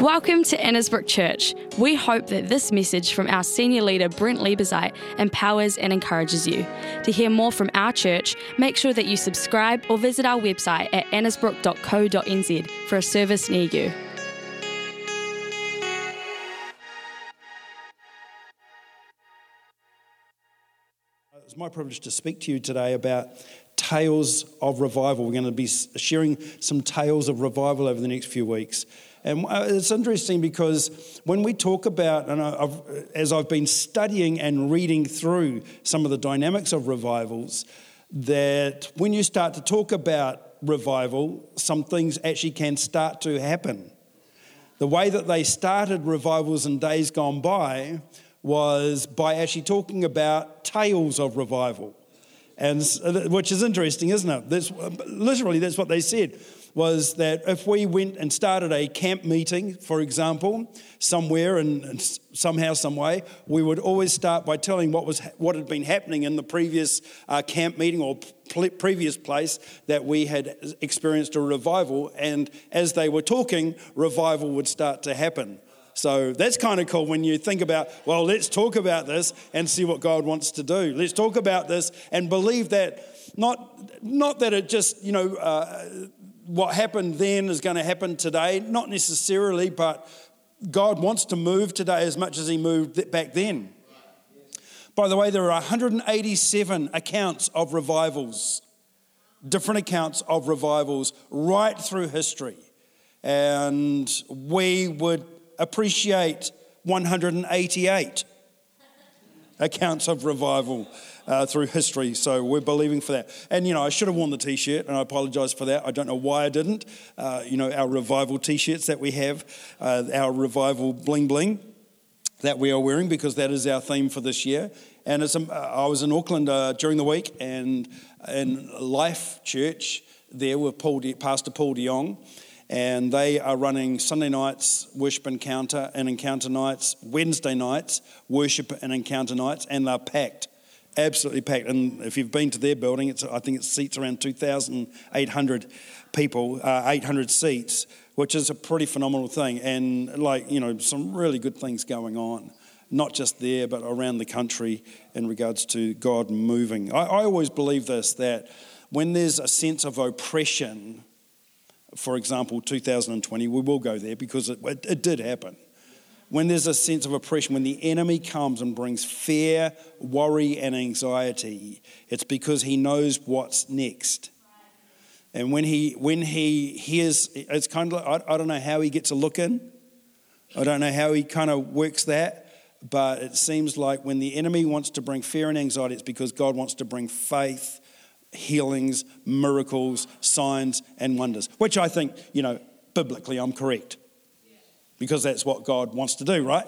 Welcome to Annesbrook Church. We hope that this message from our senior leader Brent Liebezeit empowers and encourages you. To hear more from our church, make sure that you subscribe or visit our website at annesbrook.co.nz for a service near you. It's my privilege to speak to you today about tales of revival. We're going to be sharing some tales of revival over the next few weeks. And uh, it's interesting because when we talk about, and I've, as I've been studying and reading through some of the dynamics of revivals, that when you start to talk about revival, some things actually can start to happen. The way that they started revivals in days gone by was by actually talking about tales of revival, and which is interesting, isn't it? That's, literally, that's what they said was that if we went and started a camp meeting, for example, somewhere and somehow, some way, we would always start by telling what was what had been happening in the previous uh, camp meeting or previous place that we had experienced a revival, and as they were talking, revival would start to happen. So that's kind of cool when you think about, well, let's talk about this and see what God wants to do. Let's talk about this and believe that not, not that it just, you know, uh, what happened then is going to happen today. Not necessarily, but God wants to move today as much as He moved back then. By the way, there are 187 accounts of revivals, different accounts of revivals right through history. And we would appreciate 188 accounts of revival uh, through history. So we're believing for that. And, you know, I should have worn the t shirt, and I apologize for that. I don't know why I didn't. Uh, you know, our revival t shirts that we have, uh, our revival bling bling that we are wearing, because that is our theme for this year. And it's, um, I was in Auckland uh, during the week, and in Life Church there with Paul De, Pastor Paul De Jong and they are running Sunday nights worship encounter and encounter nights, Wednesday nights worship and encounter nights, and they're packed absolutely packed. And if you've been to their building, it's, I think it seats around 2,800 people, uh, 800 seats, which is a pretty phenomenal thing. And like, you know, some really good things going on, not just there, but around the country in regards to God moving. I, I always believe this that when there's a sense of oppression, for example, 2020, we will go there because it, it, it did happen when there's a sense of oppression, when the enemy comes and brings fear, worry, and anxiety, it's because he knows what's next. And when he, when he hears, it's kind of like, I, I don't know how he gets a look in. I don't know how he kind of works that. But it seems like when the enemy wants to bring fear and anxiety, it's because God wants to bring faith, healings, miracles, signs, and wonders, which I think, you know, biblically I'm correct because that's what God wants to do, right?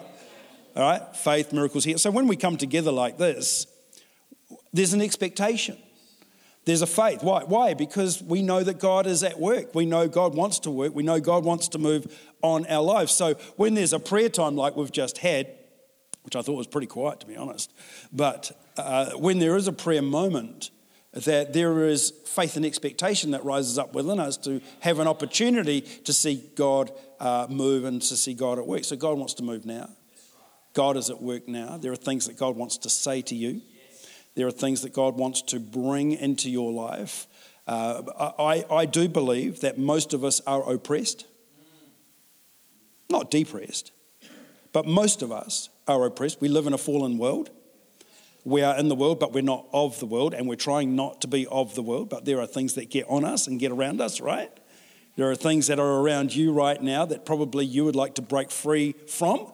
All right, faith, miracles here. So when we come together like this, there's an expectation. There's a faith. Why? Why? Because we know that God is at work. We know God wants to work. We know God wants to move on our lives. So when there's a prayer time like we've just had, which I thought was pretty quiet to be honest, but uh, when there is a prayer moment, that there is faith and expectation that rises up within us to have an opportunity to see God uh, move and to see God at work. So God wants to move now. God is at work now. There are things that God wants to say to you. There are things that God wants to bring into your life. Uh, I, I do believe that most of us are oppressed, not depressed, but most of us are oppressed. We live in a fallen world. We are in the world, but we're not of the world, and we're trying not to be of the world. But there are things that get on us and get around us, right? There are things that are around you right now that probably you would like to break free from,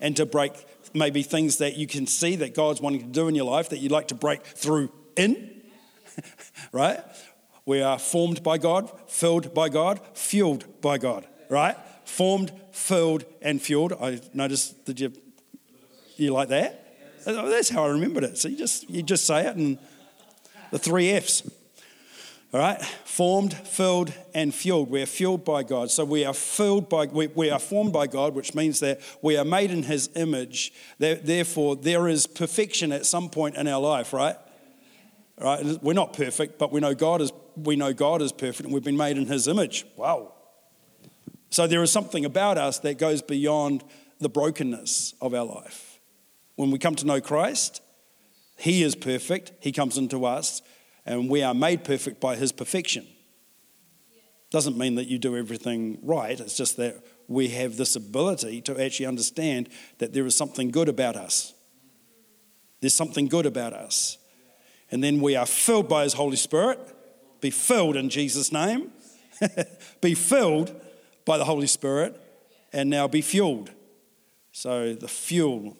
and to break maybe things that you can see that God's wanting to do in your life that you'd like to break through in, right? We are formed by God, filled by God, fueled by God, right? Formed, filled, and fueled. I noticed that you, you like that? Oh, that's how I remembered it. So you just, you just say it and the three F's. All right? Formed, filled, and fueled. We are fueled by God. So we are filled by, we, we are formed by God, which means that we are made in His image. Therefore, there is perfection at some point in our life, right? Right? We're not perfect, but we know God is, we know God is perfect and we've been made in His image. Wow. So there is something about us that goes beyond the brokenness of our life. When we come to know Christ, He is perfect, He comes into us, and we are made perfect by His perfection. Doesn't mean that you do everything right, it's just that we have this ability to actually understand that there is something good about us. There's something good about us. And then we are filled by His Holy Spirit. Be filled in Jesus' name. be filled by the Holy Spirit and now be fueled. So the fuel.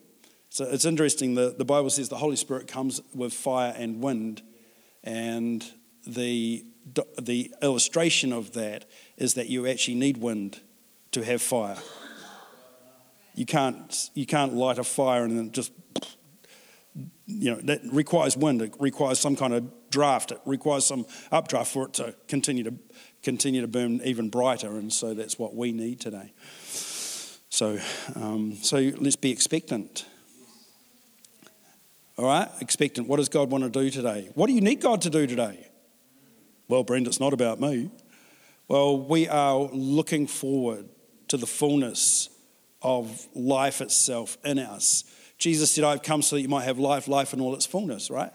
So it's interesting, the, the Bible says the Holy Spirit comes with fire and wind. And the, the illustration of that is that you actually need wind to have fire. You can't, you can't light a fire and then just, you know, that requires wind. It requires some kind of draft. It requires some updraft for it to continue to continue to burn even brighter. And so that's what we need today. So, um, so let's be expectant. All right, expectant. What does God want to do today? What do you need God to do today? Well, Brent, it's not about me. Well, we are looking forward to the fullness of life itself in us. Jesus said, I've come so that you might have life, life in all its fullness, right?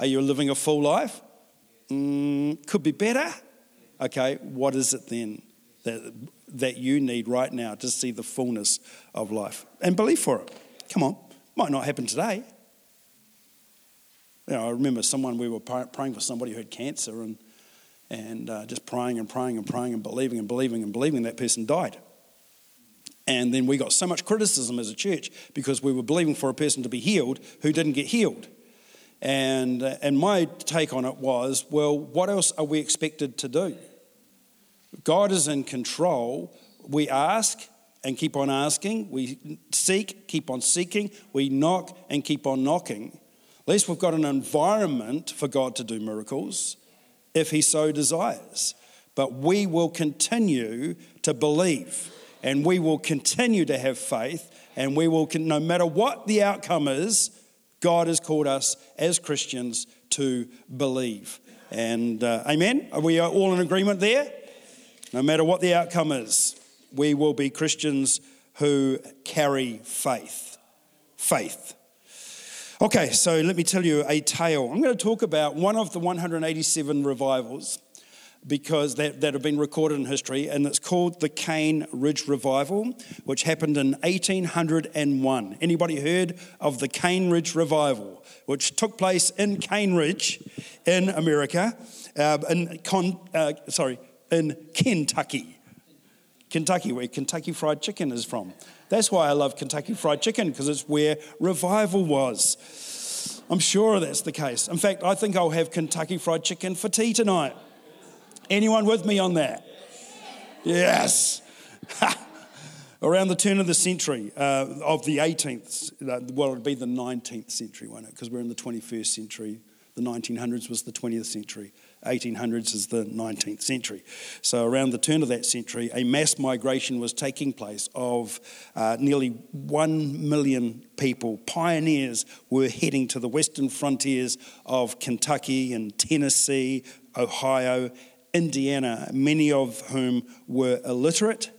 Are you living a full life? Mm, could be better. Okay, what is it then that, that you need right now to see the fullness of life? And believe for it. Come on, might not happen today. You know, I remember someone, we were praying for somebody who had cancer and, and uh, just praying and praying and praying and believing and believing and believing that person died. And then we got so much criticism as a church because we were believing for a person to be healed who didn't get healed. And, uh, and my take on it was well, what else are we expected to do? God is in control. We ask and keep on asking. We seek, keep on seeking. We knock and keep on knocking. At least we've got an environment for God to do miracles if He so desires. But we will continue to believe and we will continue to have faith and we will, no matter what the outcome is, God has called us as Christians to believe. And uh, amen? Are we all in agreement there? No matter what the outcome is, we will be Christians who carry faith. Faith. Okay, so let me tell you a tale. I'm going to talk about one of the 187 revivals because that, that have been recorded in history, and it's called the Cane Ridge Revival, which happened in 1801. Anybody heard of the Cane Ridge Revival, which took place in Cane Ridge in America, uh, in Con, uh, sorry, in Kentucky. Kentucky, where Kentucky Fried Chicken is from. That's why I love Kentucky Fried Chicken, because it's where revival was. I'm sure that's the case. In fact, I think I'll have Kentucky Fried Chicken for tea tonight. Anyone with me on that? Yes. Around the turn of the century, uh, of the 18th, uh, well, it would be the 19th century, won't it? Because we're in the 21st century. The 1900s was the 20th century. 1800s is the 19th century. So, around the turn of that century, a mass migration was taking place of uh, nearly 1 million people. Pioneers were heading to the western frontiers of Kentucky and Tennessee, Ohio, Indiana, many of whom were illiterate,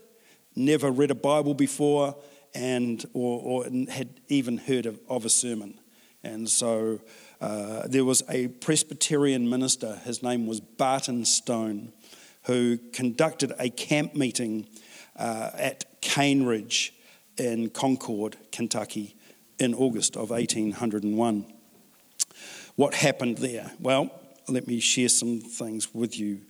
never read a Bible before, and, or, or had even heard of, of a sermon. And so, uh, there was a Presbyterian minister, his name was Barton Stone, who conducted a camp meeting uh, at Cane Ridge in Concord, Kentucky, in August of 1801. What happened there? Well, let me share some things with you.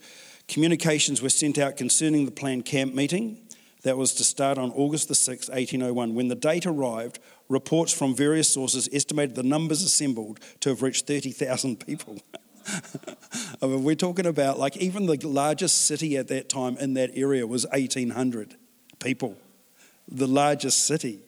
Communications were sent out concerning the planned camp meeting that was to start on August the 6th, 1801. When the date arrived, reports from various sources estimated the numbers assembled to have reached 30,000 people. I mean, we're talking about like even the largest city at that time in that area was 1,800 people. The largest city,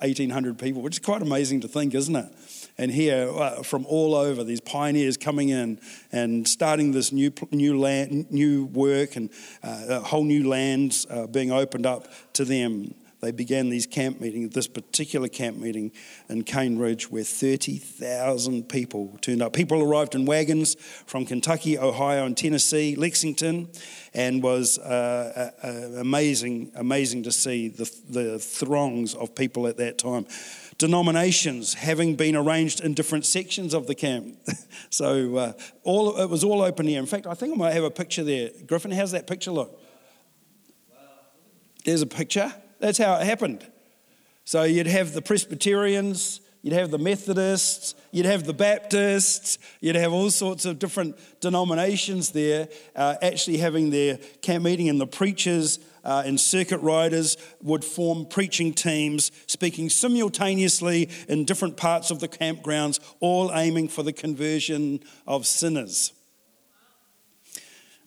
1,800 people, which is quite amazing to think, isn't it? And here, uh, from all over, these pioneers coming in and starting this new new land, new work, and uh, whole new lands uh, being opened up to them. They began these camp meetings, this particular camp meeting in Cane Ridge, where 30,000 people turned up. People arrived in wagons from Kentucky, Ohio, and Tennessee, Lexington, and was uh, uh, uh amazing, amazing to see the, the throngs of people at that time denominations having been arranged in different sections of the camp. so uh, all, it was all open here. In fact, I think I might have a picture there. Griffin, how's that picture look? There's a picture. That's how it happened. So you'd have the Presbyterians, you'd have the Methodists, you'd have the Baptists, you'd have all sorts of different denominations there uh, actually having their camp meeting, and the preachers uh, and circuit riders would form preaching teams, speaking simultaneously in different parts of the campgrounds, all aiming for the conversion of sinners.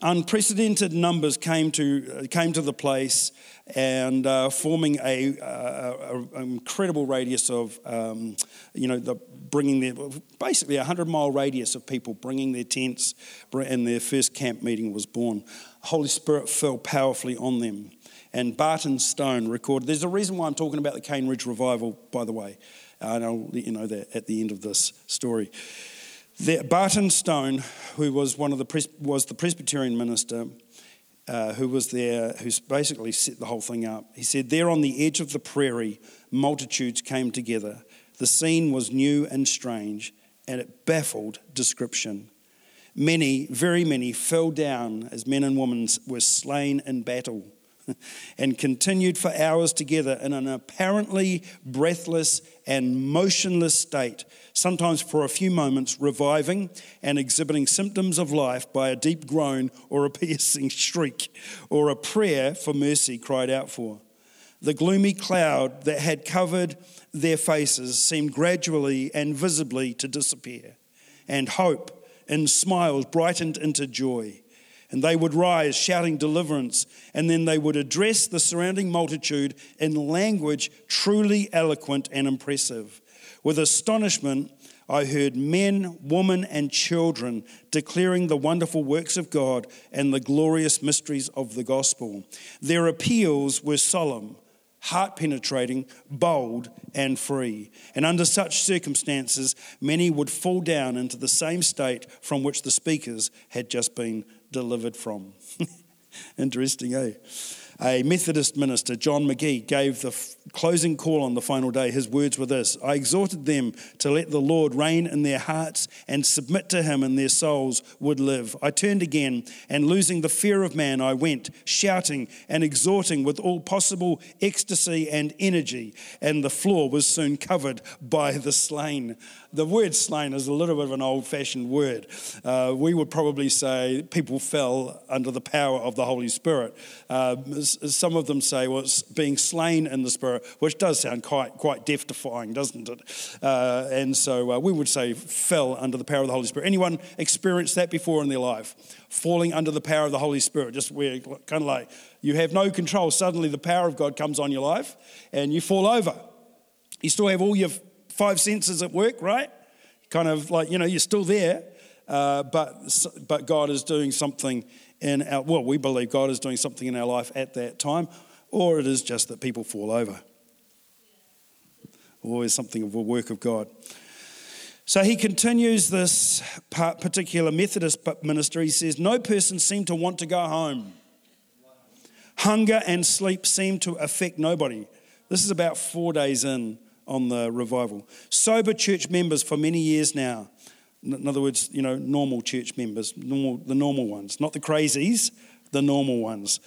Unprecedented numbers came to, came to the place and uh, forming a, uh, a, incredible radius of, um, you know, the bringing their, basically a 100 mile radius of people bringing their tents, and their first camp meeting was born. Holy Spirit fell powerfully on them. And Barton Stone recorded, there's a reason why I'm talking about the Cane Ridge revival, by the way, and I'll let you know that at the end of this story. The, Barton Stone, who was one of the was the Presbyterian minister, uh, who was there, who basically set the whole thing up. He said, "There on the edge of the prairie, multitudes came together. The scene was new and strange, and it baffled description. Many, very many, fell down as men and women were slain in battle." and continued for hours together in an apparently breathless and motionless state, sometimes for a few moments, reviving and exhibiting symptoms of life by a deep groan or a piercing shriek or a prayer for mercy cried out for. The gloomy cloud that had covered their faces seemed gradually and visibly to disappear, and hope and smiles brightened into joy. And they would rise, shouting deliverance, and then they would address the surrounding multitude in language truly eloquent and impressive. With astonishment, I heard men, women, and children declaring the wonderful works of God and the glorious mysteries of the gospel. Their appeals were solemn, heart penetrating, bold, and free. And under such circumstances, many would fall down into the same state from which the speakers had just been delivered from. Interesting, eh? A Methodist minister, John McGee, gave the f- closing call on the final day. His words were this I exhorted them to let the Lord reign in their hearts and submit to him, and their souls would live. I turned again, and losing the fear of man, I went, shouting and exhorting with all possible ecstasy and energy, and the floor was soon covered by the slain the word slain is a little bit of an old fashioned word. Uh, we would probably say people fell under the power of the Holy Spirit. Uh, some of them say, well, it's being slain in the Spirit, which does sound quite, quite death defying, doesn't it? Uh, and so uh, we would say fell under the power of the Holy Spirit. Anyone experienced that before in their life? Falling under the power of the Holy Spirit, just where kind of like you have no control, suddenly the power of God comes on your life and you fall over. You still have all your five senses at work, right? Kind of like, you know, you're still there, uh, but, but God is doing something in our, well, we believe God is doing something in our life at that time, or it is just that people fall over. Always something of a work of God. So he continues this particular Methodist minister. He says, No person seemed to want to go home. Hunger and sleep seemed to affect nobody. This is about four days in on the revival. Sober church members for many years now. In other words, you know, normal church members, normal, the normal ones, not the crazies, the normal ones,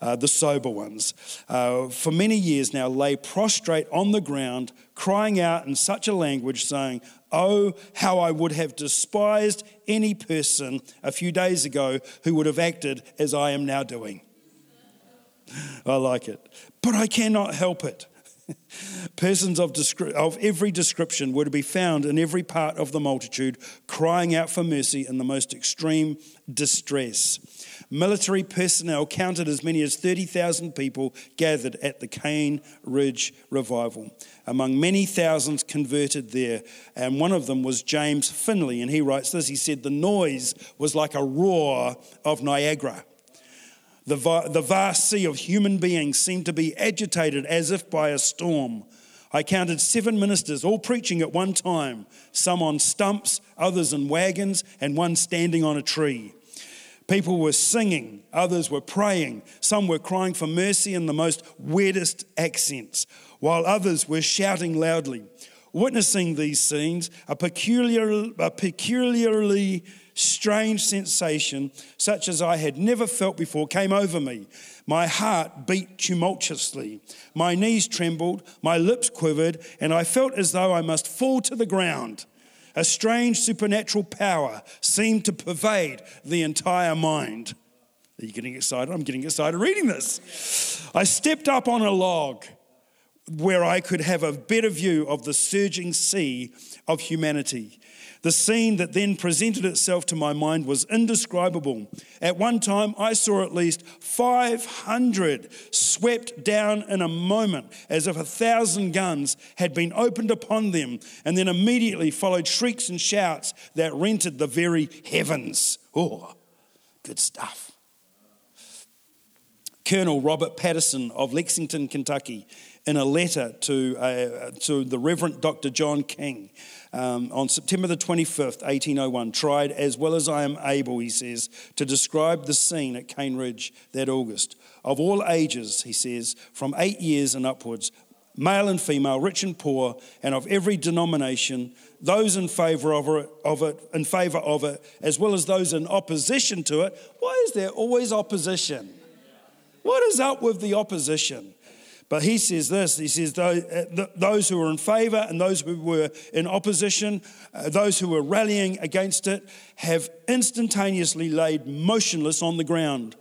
uh, the sober ones. Uh, for many years now, lay prostrate on the ground, crying out in such a language, saying, Oh, how I would have despised any person a few days ago who would have acted as I am now doing. I like it. But I cannot help it. Persons of, descri- of every description were to be found in every part of the multitude, crying out for mercy in the most extreme distress. Military personnel counted as many as 30,000 people gathered at the Cane Ridge revival. Among many thousands converted there, and one of them was James Finley, and he writes this He said, The noise was like a roar of Niagara The, va- the vast sea of human beings seemed to be agitated as if by a storm. I counted seven ministers, all preaching at one time, some on stumps, others in wagons, and one standing on a tree. People were singing, others were praying, some were crying for mercy in the most weirdest accents, while others were shouting loudly. Witnessing these scenes, a, peculiar, a peculiarly strange sensation, such as I had never felt before, came over me. My heart beat tumultuously. My knees trembled, my lips quivered, and I felt as though I must fall to the ground. A strange supernatural power seemed to pervade the entire mind. Are you getting excited? I'm getting excited reading this. I stepped up on a log where I could have a better view of the surging sea of humanity. The scene that then presented itself to my mind was indescribable. At one time, I saw at least 500 swept down in a moment, as if a thousand guns had been opened upon them, and then immediately followed shrieks and shouts that rented the very heavens. Oh, good stuff. Colonel Robert Patterson of Lexington, Kentucky, in a letter to, uh, to the Reverend Dr. John King, um, on September the 25th, 1801, tried as well as I am able, he says, to describe the scene at Cane Ridge that August. Of all ages, he says, from eight years and upwards, male and female, rich and poor, and of every denomination, those in favour of it, of it, in favour of it, as well as those in opposition to it. Why is there always opposition? What is up with the opposition? But he says this he says, uh, those who were in favor and those who were in opposition, uh, those who were rallying against it, have instantaneously laid motionless on the ground.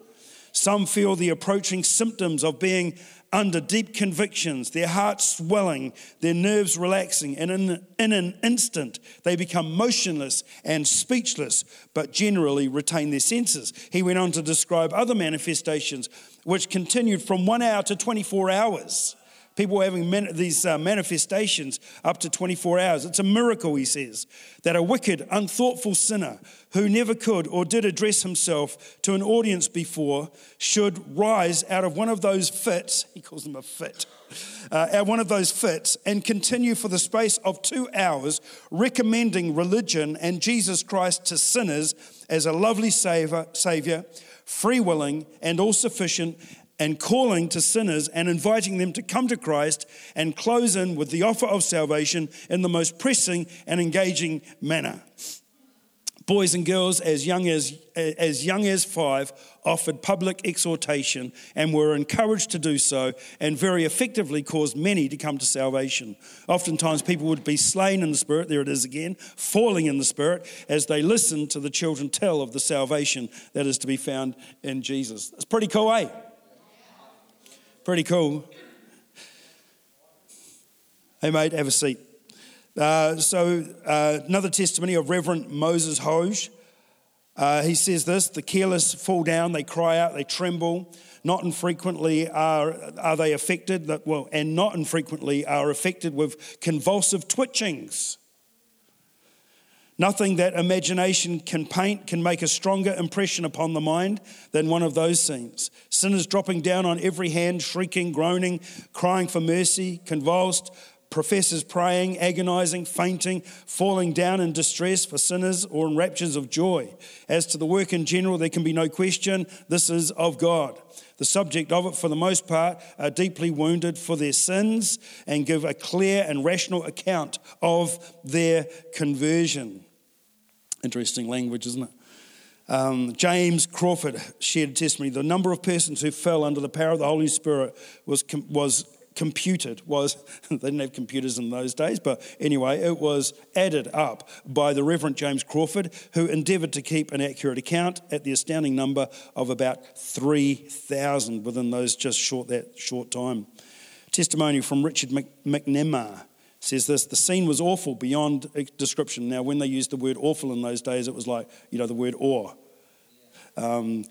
Some feel the approaching symptoms of being under deep convictions, their hearts swelling, their nerves relaxing, and in, in an instant they become motionless and speechless, but generally retain their senses. He went on to describe other manifestations which continued from one hour to 24 hours. People were having these uh, manifestations up to 24 hours. It's a miracle, he says, that a wicked, unthoughtful sinner who never could or did address himself to an audience before should rise out of one of those fits, he calls them a fit, uh, out one of those fits, and continue for the space of two hours recommending religion and Jesus Christ to sinners as a lovely savior, savior free willing and all sufficient and calling to sinners and inviting them to come to Christ and close in with the offer of salvation in the most pressing and engaging manner. Boys and girls as young as, as young as five offered public exhortation and were encouraged to do so, and very effectively caused many to come to salvation. Oftentimes, people would be slain in the Spirit, there it is again, falling in the Spirit, as they listened to the children tell of the salvation that is to be found in Jesus. It's pretty cool, eh? Pretty cool. Hey, mate, have a seat. Uh, so, uh, another testimony of Reverend Moses Hoge. Uh, he says this the careless fall down, they cry out, they tremble. Not infrequently are, are they affected, that, well, and not infrequently are affected with convulsive twitchings. Nothing that imagination can paint can make a stronger impression upon the mind than one of those scenes. Sinners dropping down on every hand, shrieking, groaning, crying for mercy, convulsed, professors praying, agonizing, fainting, falling down in distress for sinners or in raptures of joy. As to the work in general, there can be no question this is of God. The subject of it, for the most part, are deeply wounded for their sins and give a clear and rational account of their conversion. Interesting language, isn't it? Um, James Crawford shared testimony. The number of persons who fell under the power of the Holy Spirit was, was computed was they didn't have computers in those days but anyway it was added up by the reverend james crawford who endeavoured to keep an accurate account at the astounding number of about 3000 within those just short that short time. Testimony from richard mcnamara says this the scene was awful beyond description. Now when they used the word awful in those days it was like you know the word awe. Um,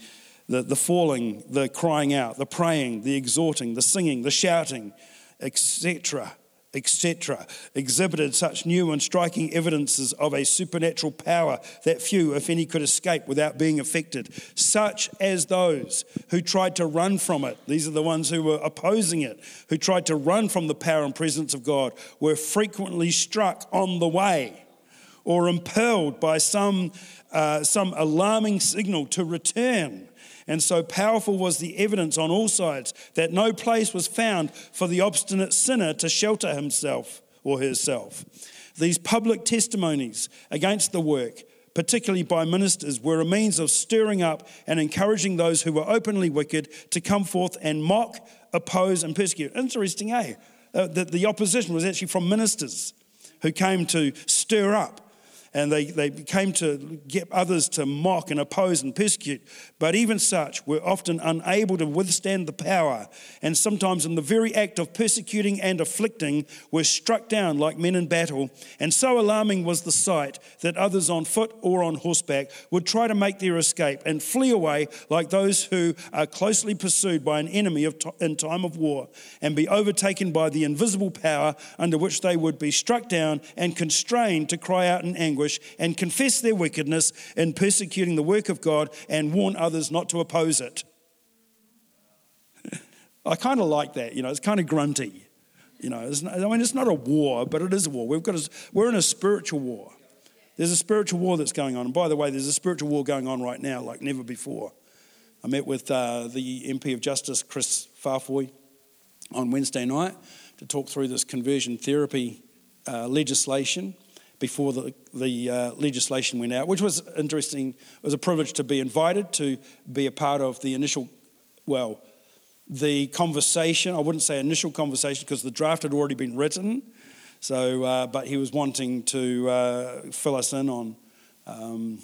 the, the falling, the crying out, the praying, the exhorting, the singing, the shouting, etc. etc., exhibited such new and striking evidences of a supernatural power that few, if any, could escape without being affected, such as those who tried to run from it. These are the ones who were opposing it, who tried to run from the power and presence of God, were frequently struck on the way or impelled by some, uh, some alarming signal to return and so powerful was the evidence on all sides that no place was found for the obstinate sinner to shelter himself or herself. These public testimonies against the work, particularly by ministers, were a means of stirring up and encouraging those who were openly wicked to come forth and mock, oppose, and persecute. Interesting, eh? Uh, the, the opposition was actually from ministers who came to stir up and they, they came to get others to mock and oppose and persecute. But even such were often unable to withstand the power, and sometimes in the very act of persecuting and afflicting were struck down like men in battle. And so alarming was the sight that others on foot or on horseback would try to make their escape and flee away like those who are closely pursued by an enemy in time of war and be overtaken by the invisible power under which they would be struck down and constrained to cry out in anguish anguish and confess their wickedness in persecuting the work of God and warn others not to oppose it. I kind of like that, you know, it's kind of grunty. You know, not, I mean, it's not a war, but it is a war. We've got a, we're in a spiritual war. There's a spiritual war that's going on. And by the way, there's a spiritual war going on right now like never before. I met with uh, the MP of Justice, Kris Faafoi, on Wednesday night to talk through this conversion therapy uh, legislation before the, the uh, legislation went out, which was interesting. It was a privilege to be invited to be a part of the initial, well, the conversation. I wouldn't say initial conversation because the draft had already been written. So, uh, but he was wanting to uh, fill us in on um,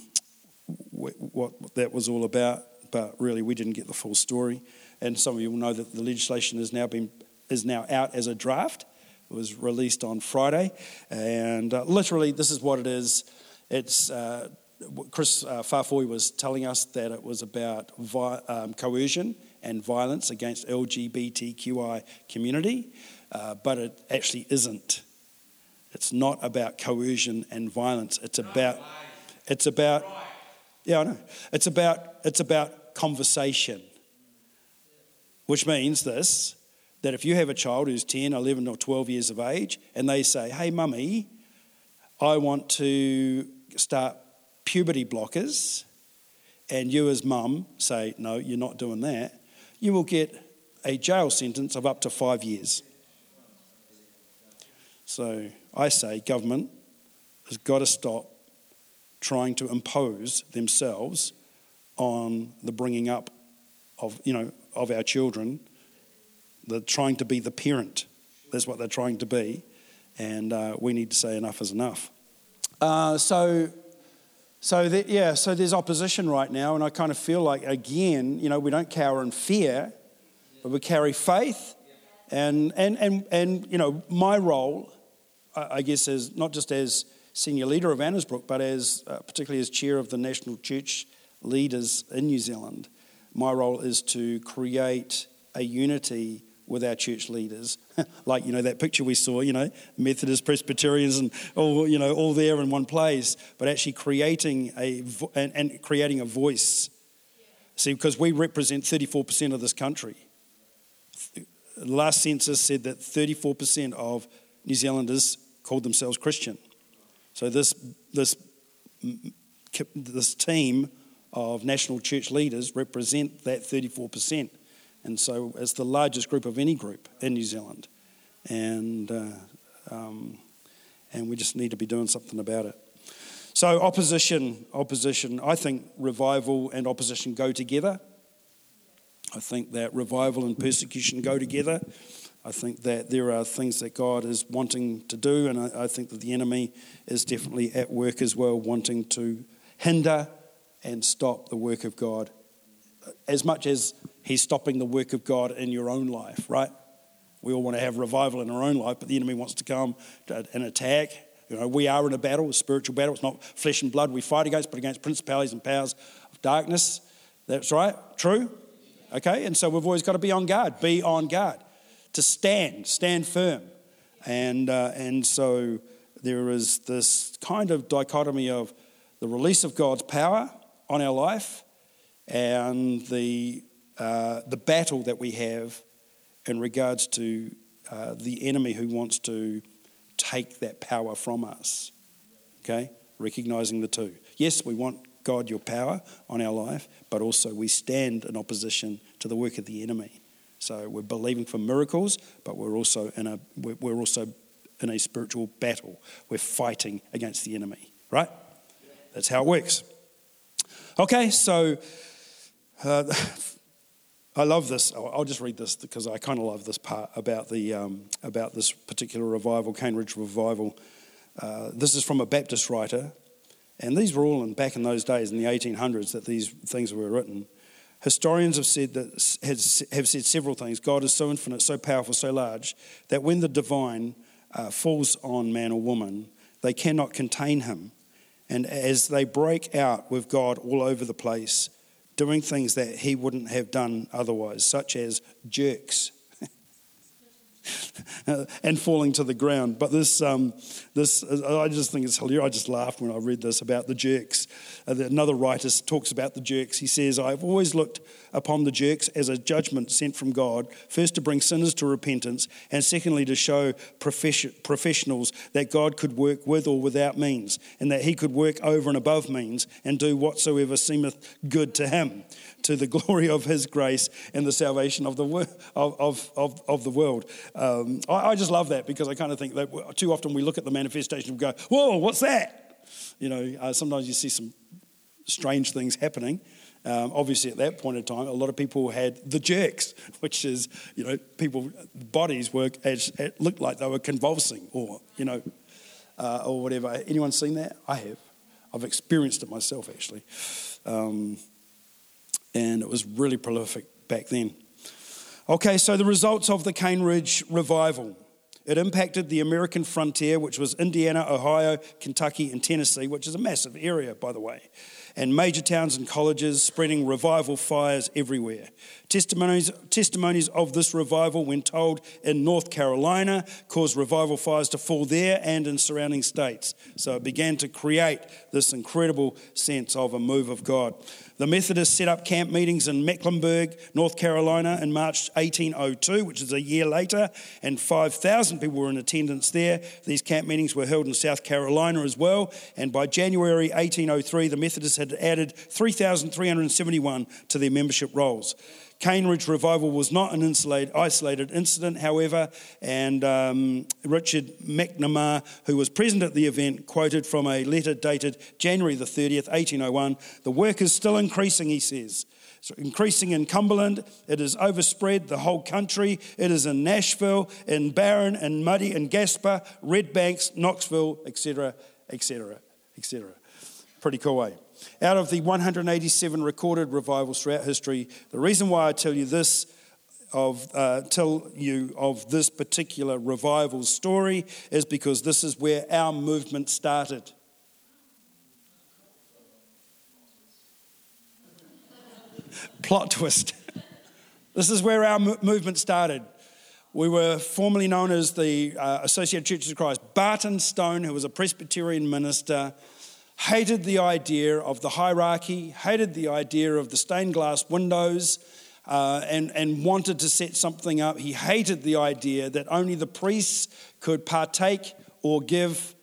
what that was all about. But really, we didn't get the full story. And some of you will know that the legislation has now been is now out as a draft. It was released on Friday, and uh, literally, this is what it is. It's uh, Kris uh, Faafoi was telling us that it was about vi- um, coercion and violence against LGBTQI community, uh, but it actually isn't. It's not about coercion and violence. It's about, it's about, yeah, I know. It's about, it's about conversation, which means this that if you have a child who's 10, 11, or 12 years of age and they say, Hey, mummy, I want to start puberty blockers, and you as mum say, No, you're not doing that, you will get a jail sentence of up to five years. So I say, government has got to stop trying to impose themselves on the bringing up of, you know, of our children they're trying to be the parent. That's what they're trying to be. And uh, we need to say enough is enough. Uh, so, so that, yeah, so there's opposition right now, and I kind of feel like, again, you know, we don't cower in fear, but we carry faith. And, and, and, and you know, my role, I guess, is not just as senior leader of Annesbrook, but as uh, particularly as chair of the National Church Leaders in New Zealand, my role is to create a unity with our church leaders. like, you know, that picture we saw, you know, Methodist, Presbyterians, and all, you know, all there in one place, but actually creating a, and, and creating a voice. See, because we represent 34% of this country. The last census said that 34% of New Zealanders called themselves Christian. So this, this, this team of national church leaders represent that 34%. And so it's the largest group of any group in New Zealand. And, uh, um, and we just need to be doing something about it. So, opposition, opposition. I think revival and opposition go together. I think that revival and persecution go together. I think that there are things that God is wanting to do, and I, I think that the enemy is definitely at work as well, wanting to hinder and stop the work of God as much as he's stopping the work of God in your own life, right? We all want to have revival in our own life, but the enemy wants to come and attack. You know, we are in a battle, a spiritual battle. It's not flesh and blood we fight against, but against principalities and powers of darkness. That's right. True? Okay, and so we've always got to be on guard. Be on guard. To stand, stand firm. And, uh, and so there is this kind of dichotomy of the release of God's power on our life and the, uh, the battle that we have in regards to uh, the enemy who wants to take that power from us. Okay? Recognizing the two. Yes, we want God your power on our life, but also we stand in opposition to the work of the enemy. So we're believing for miracles, but we're also in a we're also in a spiritual battle. We're fighting against the enemy, right? That's how it works. Okay, so uh, I love this. I'll just read this because I kind of love this part about the um, about this particular revival, Cane Ridge revival. Uh, this is from a Baptist writer, and these were all in, back in those days in the 1800s that these things were written. Historians have said that have said several things. God is so infinite, so powerful, so large that when the divine uh, falls on man or woman, they cannot contain him. And as they break out with God all over the place, doing things that he wouldn't have done otherwise, such as jerks and falling to the ground. But this, um, this, I just think it's hilarious. I just laughed when I read this about the jerks. Uh, another writer talks about the jerks. He says, I've always looked upon the jerks as a judgment sent from God, first to bring sinners to repentance, and secondly to show professionals that God could work with or without means, and that he could work over and above means and do whatsoever seemeth good to him to the glory of his grace and the salvation of the, of, of, of, of the world. Um, I, I, just love that because I kind of think that too often we look at the manifestation and go, whoa, what's that? You know, uh, sometimes you see some strange things happening. Um, obviously, at that point in time, a lot of people had the jerks, which is, you know, people bodies were as it looked like they were convulsing, or you know, uh, or whatever. Anyone seen that? I have. I've experienced it myself, actually. Um, and it was really prolific back then. Okay, so the results of the Cane Ridge revival. It impacted the American frontier, which was Indiana, Ohio, Kentucky, and Tennessee, which is a massive area, by the way, and major towns and colleges, spreading revival fires everywhere. Testimonies, testimonies of this revival, when told in North Carolina, caused revival fires to fall there and in surrounding states. So it began to create this incredible sense of a move of God. The Methodists set up camp meetings in Mecklenburg, North Carolina in March 1802, which is a year later, and 5,000 people were in attendance there. These camp meetings were held in South Carolina as well, and by January 1803, the Methodists had added 3,371 to their membership rolls. Cane Ridge Revival was not an isolated incident, however, and um, Richard McNamara, who was present at the event, quoted from a letter dated January the 30th, 1801 The work is still increasing, he says. So increasing in Cumberland, it is overspread the whole country. It is in Nashville, in Barren, in Muddy, in Gasper, Red Banks, Knoxville, etc., etc., etc. Pretty cool way. Eh? out of the 187 recorded revivals throughout history. The reason why I tell you this of uh, tell you of this particular revival story is because this is where our movement started. Plot twist. this is where our movement started. We were formerly known as the uh, Associated Churches of Christ. Barton Stone, who was a Presbyterian minister, hated the idea of the hierarchy, hated the idea of the stained glass windows, uh, and, and wanted to set something up. He hated the idea that only the priests could partake or give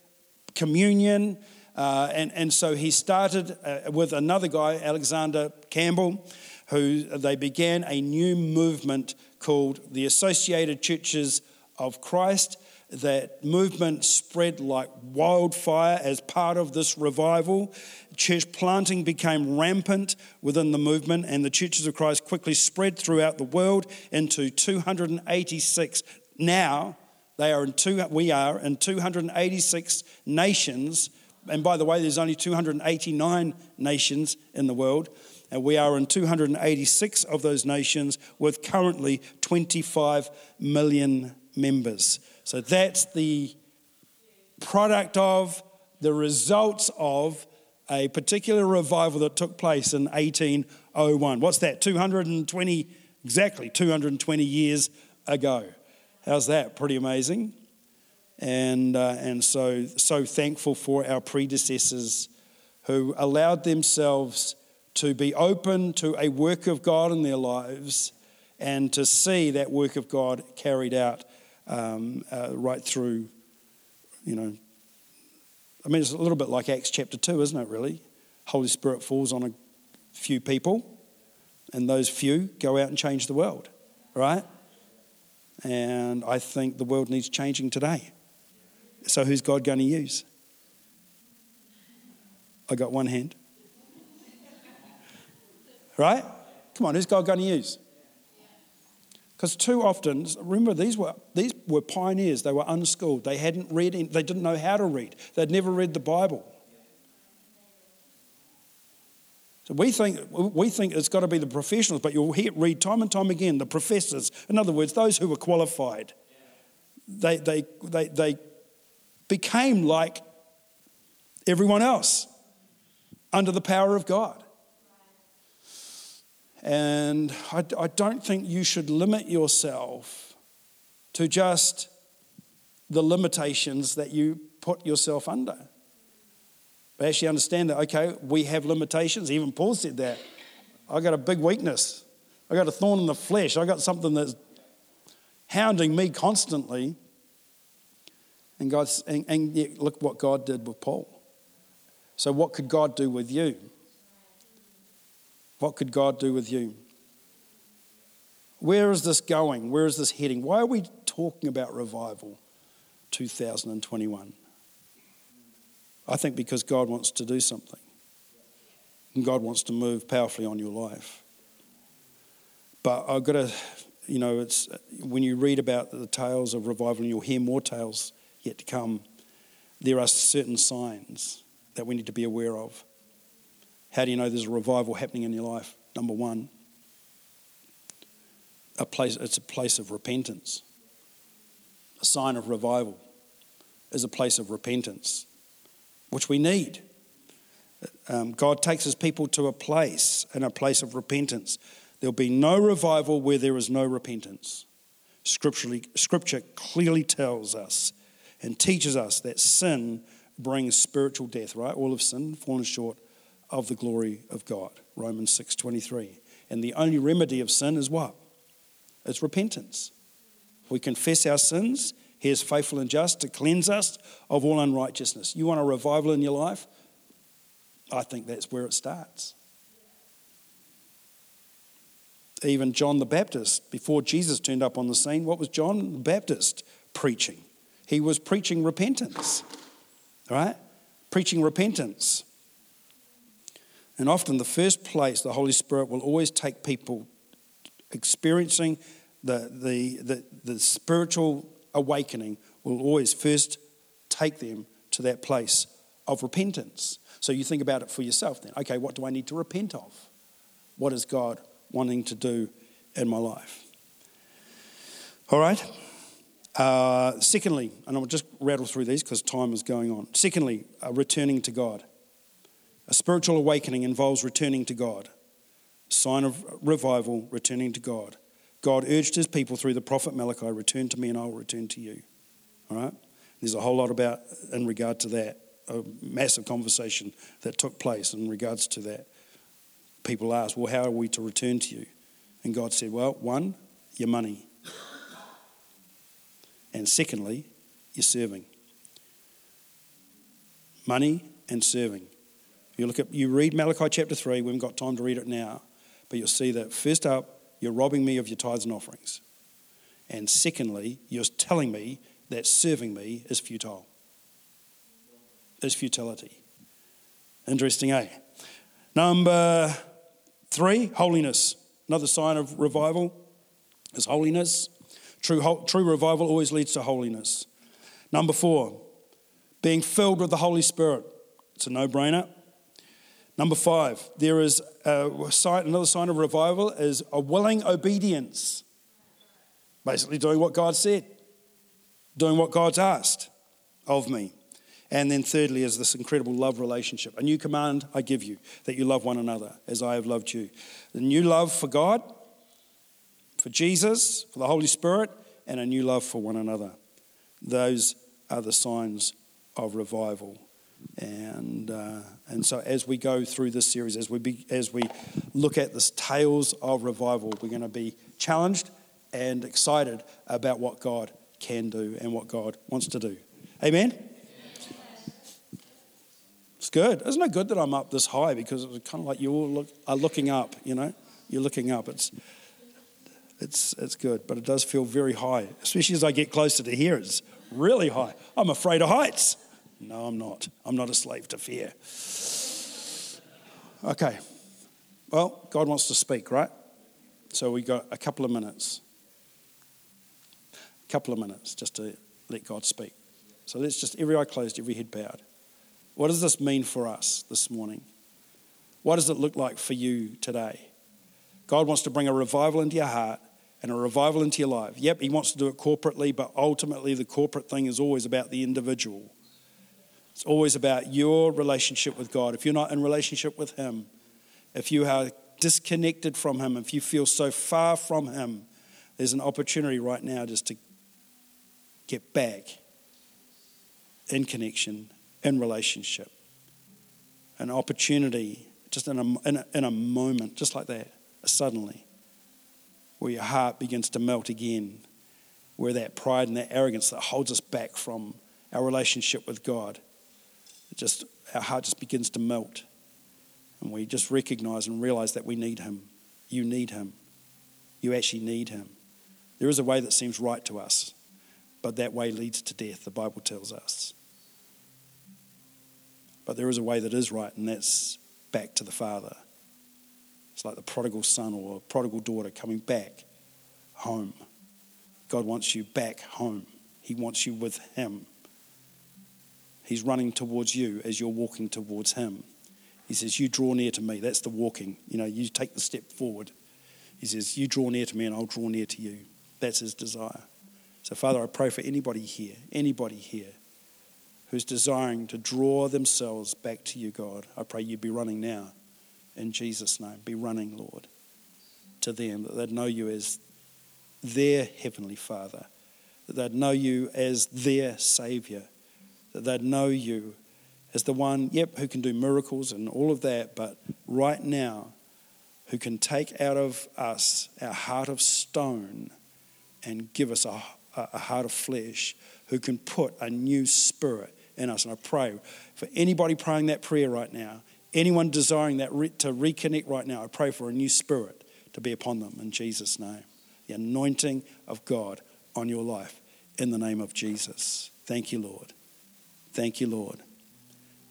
communion. Uh, and, and so he started uh, with another guy, Alexander Campbell, who they began a new movement called the Associated Churches of Christ that movement spread like wildfire as part of this revival. Church planting became rampant within the movement, and the churches of Christ quickly spread throughout the world into 286. Now, they are in two, we are in 286 nations. And by the way, there's only 289 nations in the world. And we are in 286 of those nations with currently 25 million members. So that's the product of, the results of a particular revival that took place in 1801. What's that? 220, exactly 220 years ago. How's that? Pretty amazing. And, uh, and so, so thankful for our predecessors who allowed themselves to be open to a work of God in their lives and to see that work of God carried out um, uh, right through, you know. I mean, it's a little bit like Acts chapter 2, isn't it, really? Holy Spirit falls on a few people, and those few go out and change the world, right? And I think the world needs changing today. So, who's God going to use? I got one hand. Right? Come on, who's God going to use? Because too often, remember, these were, these were pioneers. They were unschooled. They hadn't read, they didn't know how to read. They'd never read the Bible. So we think, we think it's got to be the professionals, but you'll hear, read time and time again the professors. In other words, those who were qualified. They, they, they, they became like everyone else under the power of God. And I, I don't think you should limit yourself to just the limitations that you put yourself under. But actually understand that, okay, we have limitations. Even Paul said that. I got a big weakness. I got a thorn in the flesh. I got something that's hounding me constantly. And God's and, and look what God did with Paul. So what could God do with you? What could God do with you? Where is this going? Where is this heading? Why are we talking about revival 2021? I think because God wants to do something. And God wants to move powerfully on your life. But I've got to, you know, it's when you read about the tales of revival, and you'll hear more tales yet to come, there are certain signs that we need to be aware of. How do you know there's a revival happening in your life? Number one, a place, it's a place of repentance. A sign of revival is a place of repentance which we need. Um, God takes his people to a place, and a place of repentance. There'll be no revival where there is no repentance. Scripturally, scripture clearly tells us and teaches us that sin brings spiritual death, right? All of sin, fallen short of the glory of God. Romans 6.23. And the only remedy of sin is what? It's repentance. We confess our sins he is faithful and just to cleanse us of all unrighteousness. You want a revival in your life? I think that's where it starts. Even John the Baptist, before Jesus turned up on the scene, what was John the Baptist preaching? He was preaching repentance, right? Preaching repentance. And often, the first place the Holy Spirit will always take people experiencing the, the, the, the spiritual awakening will always first take them to that place of repentance. So you think about it for yourself then. Okay, what do I need to repent of? What is God wanting to do in my life? All right. Uh, secondly, and I'll just rattle through these because time is going on. Secondly, uh, returning to God. A spiritual awakening involves returning to God. Sign of revival, returning to God. God urged his people through the prophet Malachi, return to me and I will return to you. All right? There's a whole lot about in regard to that, a massive conversation that took place in regards to that. People asked, well, how are we to return to you? And God said, well, one, your money. And secondly, your serving. Money and serving. You look at you read Malachi chapter 3, we haven't got time to read it now, but you'll see that first up, you're robbing me of your tithes and offerings. And secondly, you're telling me that serving me is futile, is futility. Interesting, eh? Number three, holiness. Another sign of revival is holiness. True, true revival always leads to holiness. Number four, being filled with the Holy Spirit. It's a no brainer. Number five, there is sign, another sign of revival is a willing obedience. Basically, doing what God said, doing what God's asked of me. And then, thirdly, is this incredible love relationship. A new command I give you that you love one another as I have loved you. A new love for God, for Jesus, for the Holy Spirit, and a new love for one another. Those are the signs of revival. And, uh, and so, as we go through this series, as we, be, as we look at this tales of revival, we're going to be challenged and excited about what God can do and what God wants to do. Amen? It's good. Isn't it good that I'm up this high? Because it's kind of like you all look, are looking up, you know? You're looking up. It's, it's, it's good, but it does feel very high, especially as I get closer to here. It's really high. I'm afraid of heights. No, I'm not. I'm not a slave to fear. Okay. Well, God wants to speak, right? So we got a couple of minutes. A couple of minutes just to let God speak. So let's just, every eye closed, every head bowed. What does this mean for us this morning? What does it look like for you today? God wants to bring a revival into your heart and a revival into your life. Yep, He wants to do it corporately, but ultimately the corporate thing is always about the individual. It's always about your relationship with God. If you're not in relationship with Him, if you are disconnected from Him, if you feel so far from Him, there's an opportunity right now just to get back in connection, in relationship. An opportunity just in a, in a, in a moment, just like that, suddenly, where your heart begins to melt again, where that pride and that arrogance that holds us back from our relationship with God just our heart just begins to melt. And we just recognize and realize that we need him. You need him. You actually need him. There is a way that seems right to us, but that way leads to death, the Bible tells us. But there is a way that is right, and that's back to the Father. It's like the prodigal son or prodigal daughter coming back home. God wants you back home, He wants you with Him. He's running towards you as you're walking towards him. He says, You draw near to me. That's the walking. You know, you take the step forward. He says, You draw near to me and I'll draw near to you. That's his desire. So, Father, I pray for anybody here, anybody here who's desiring to draw themselves back to you, God. I pray you'd be running now in Jesus' name. Be running, Lord, to them, that they'd know you as their Heavenly Father, that they'd know you as their Savior that they'd know you as the one, yep, who can do miracles and all of that, but right now, who can take out of us our heart of stone and give us a, a heart of flesh, who can put a new spirit in us. And I pray for anybody praying that prayer right now, anyone desiring that re- to reconnect right now, I pray for a new spirit to be upon them in Jesus' name. The anointing of God on your life in the name of Jesus. Thank you, Lord. Thank you, Lord.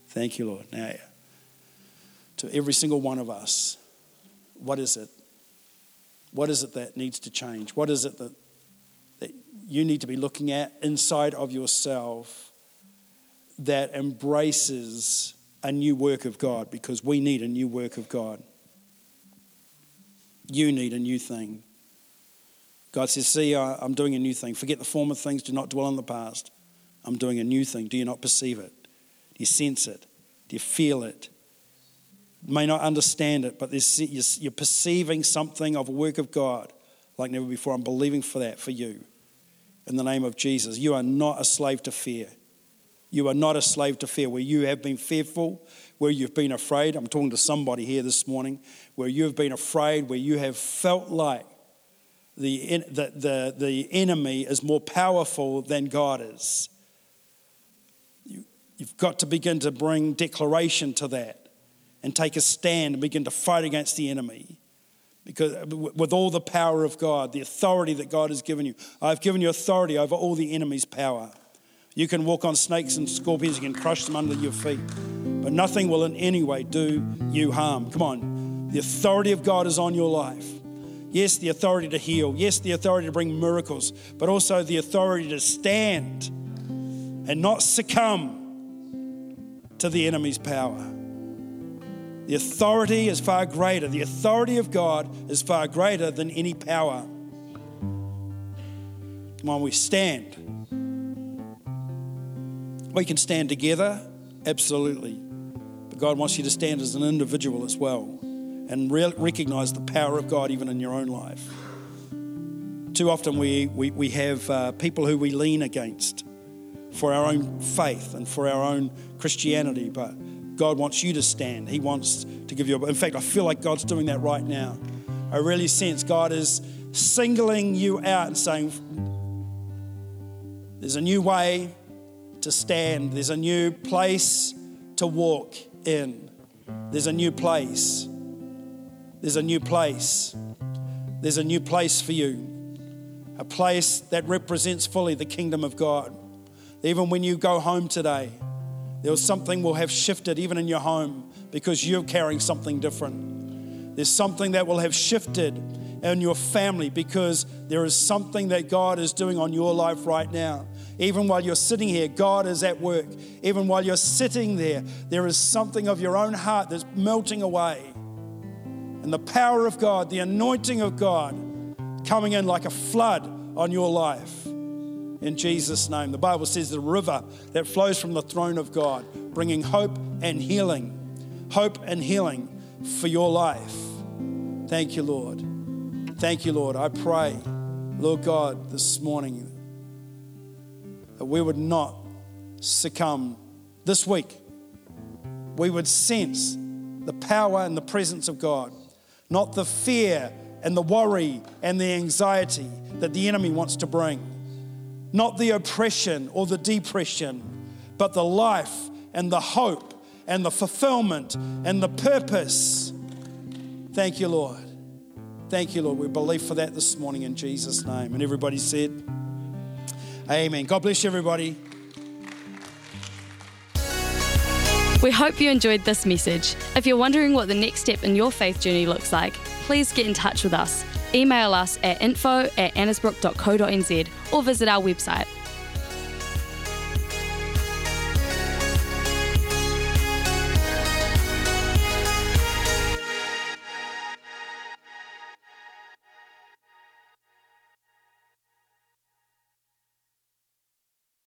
Thank you, Lord. Now, to every single one of us, what is it? What is it that needs to change? What is it that, that you need to be looking at inside of yourself that embraces a new work of God? Because we need a new work of God. You need a new thing. God says, See, I'm doing a new thing. Forget the former things, do not dwell on the past. I'm doing a new thing. Do you not perceive it? Do you sense it? Do you feel it? You may not understand it, but you're perceiving something of a work of God like never before. I'm believing for that for you. In the name of Jesus, you are not a slave to fear. You are not a slave to fear. Where you have been fearful, where you've been afraid, I'm talking to somebody here this morning, where you have been afraid, where you have felt like the, the, the, the enemy is more powerful than God is. You've got to begin to bring declaration to that and take a stand and begin to fight against the enemy. Because uh, with all the power of God, the authority that God has given you, I've given you authority over all the enemy's power. You can walk on snakes and scorpions, you can crush them under your feet, but nothing will in any way do you harm. Come on, the authority of God is on your life. Yes, the authority to heal. Yes, the authority to bring miracles, but also the authority to stand and not succumb to the enemy's power. The authority is far greater. The authority of God is far greater than any power. Come on, we stand. We can stand together, absolutely. But God wants you to stand as an individual as well and re- recognize the power of God even in your own life. Too often we, we, we have uh, people who we lean against for our own faith and for our own Christianity, but God wants you to stand. He wants to give you. A, in fact, I feel like God's doing that right now. I really sense God is singling you out and saying, There's a new way to stand, there's a new place to walk in, there's a new place. There's a new place. There's a new place for you. A place that represents fully the kingdom of God. Even when you go home today, there was something will have shifted even in your home because you're carrying something different. There's something that will have shifted in your family because there is something that God is doing on your life right now. Even while you're sitting here, God is at work. Even while you're sitting there, there is something of your own heart that's melting away. And the power of God, the anointing of God coming in like a flood on your life in Jesus' name. The Bible says the river that flows from the throne of God, bringing hope and healing. Hope and healing for your life. Thank you, Lord. Thank you, Lord. I pray, Lord God, this morning that we would not succumb this week. We would sense the power and the presence of God, not the fear and the worry and the anxiety that the enemy wants to bring not the oppression or the depression, but the life and the hope and the fulfillment and the purpose. Thank you, Lord. Thank you, Lord. We believe for that this morning in Jesus' name. And everybody said, Amen. God bless you, everybody. We hope you enjoyed this message. If you're wondering what the next step in your faith journey looks like, please get in touch with us email us at info at annesbrook.co.nz or visit our website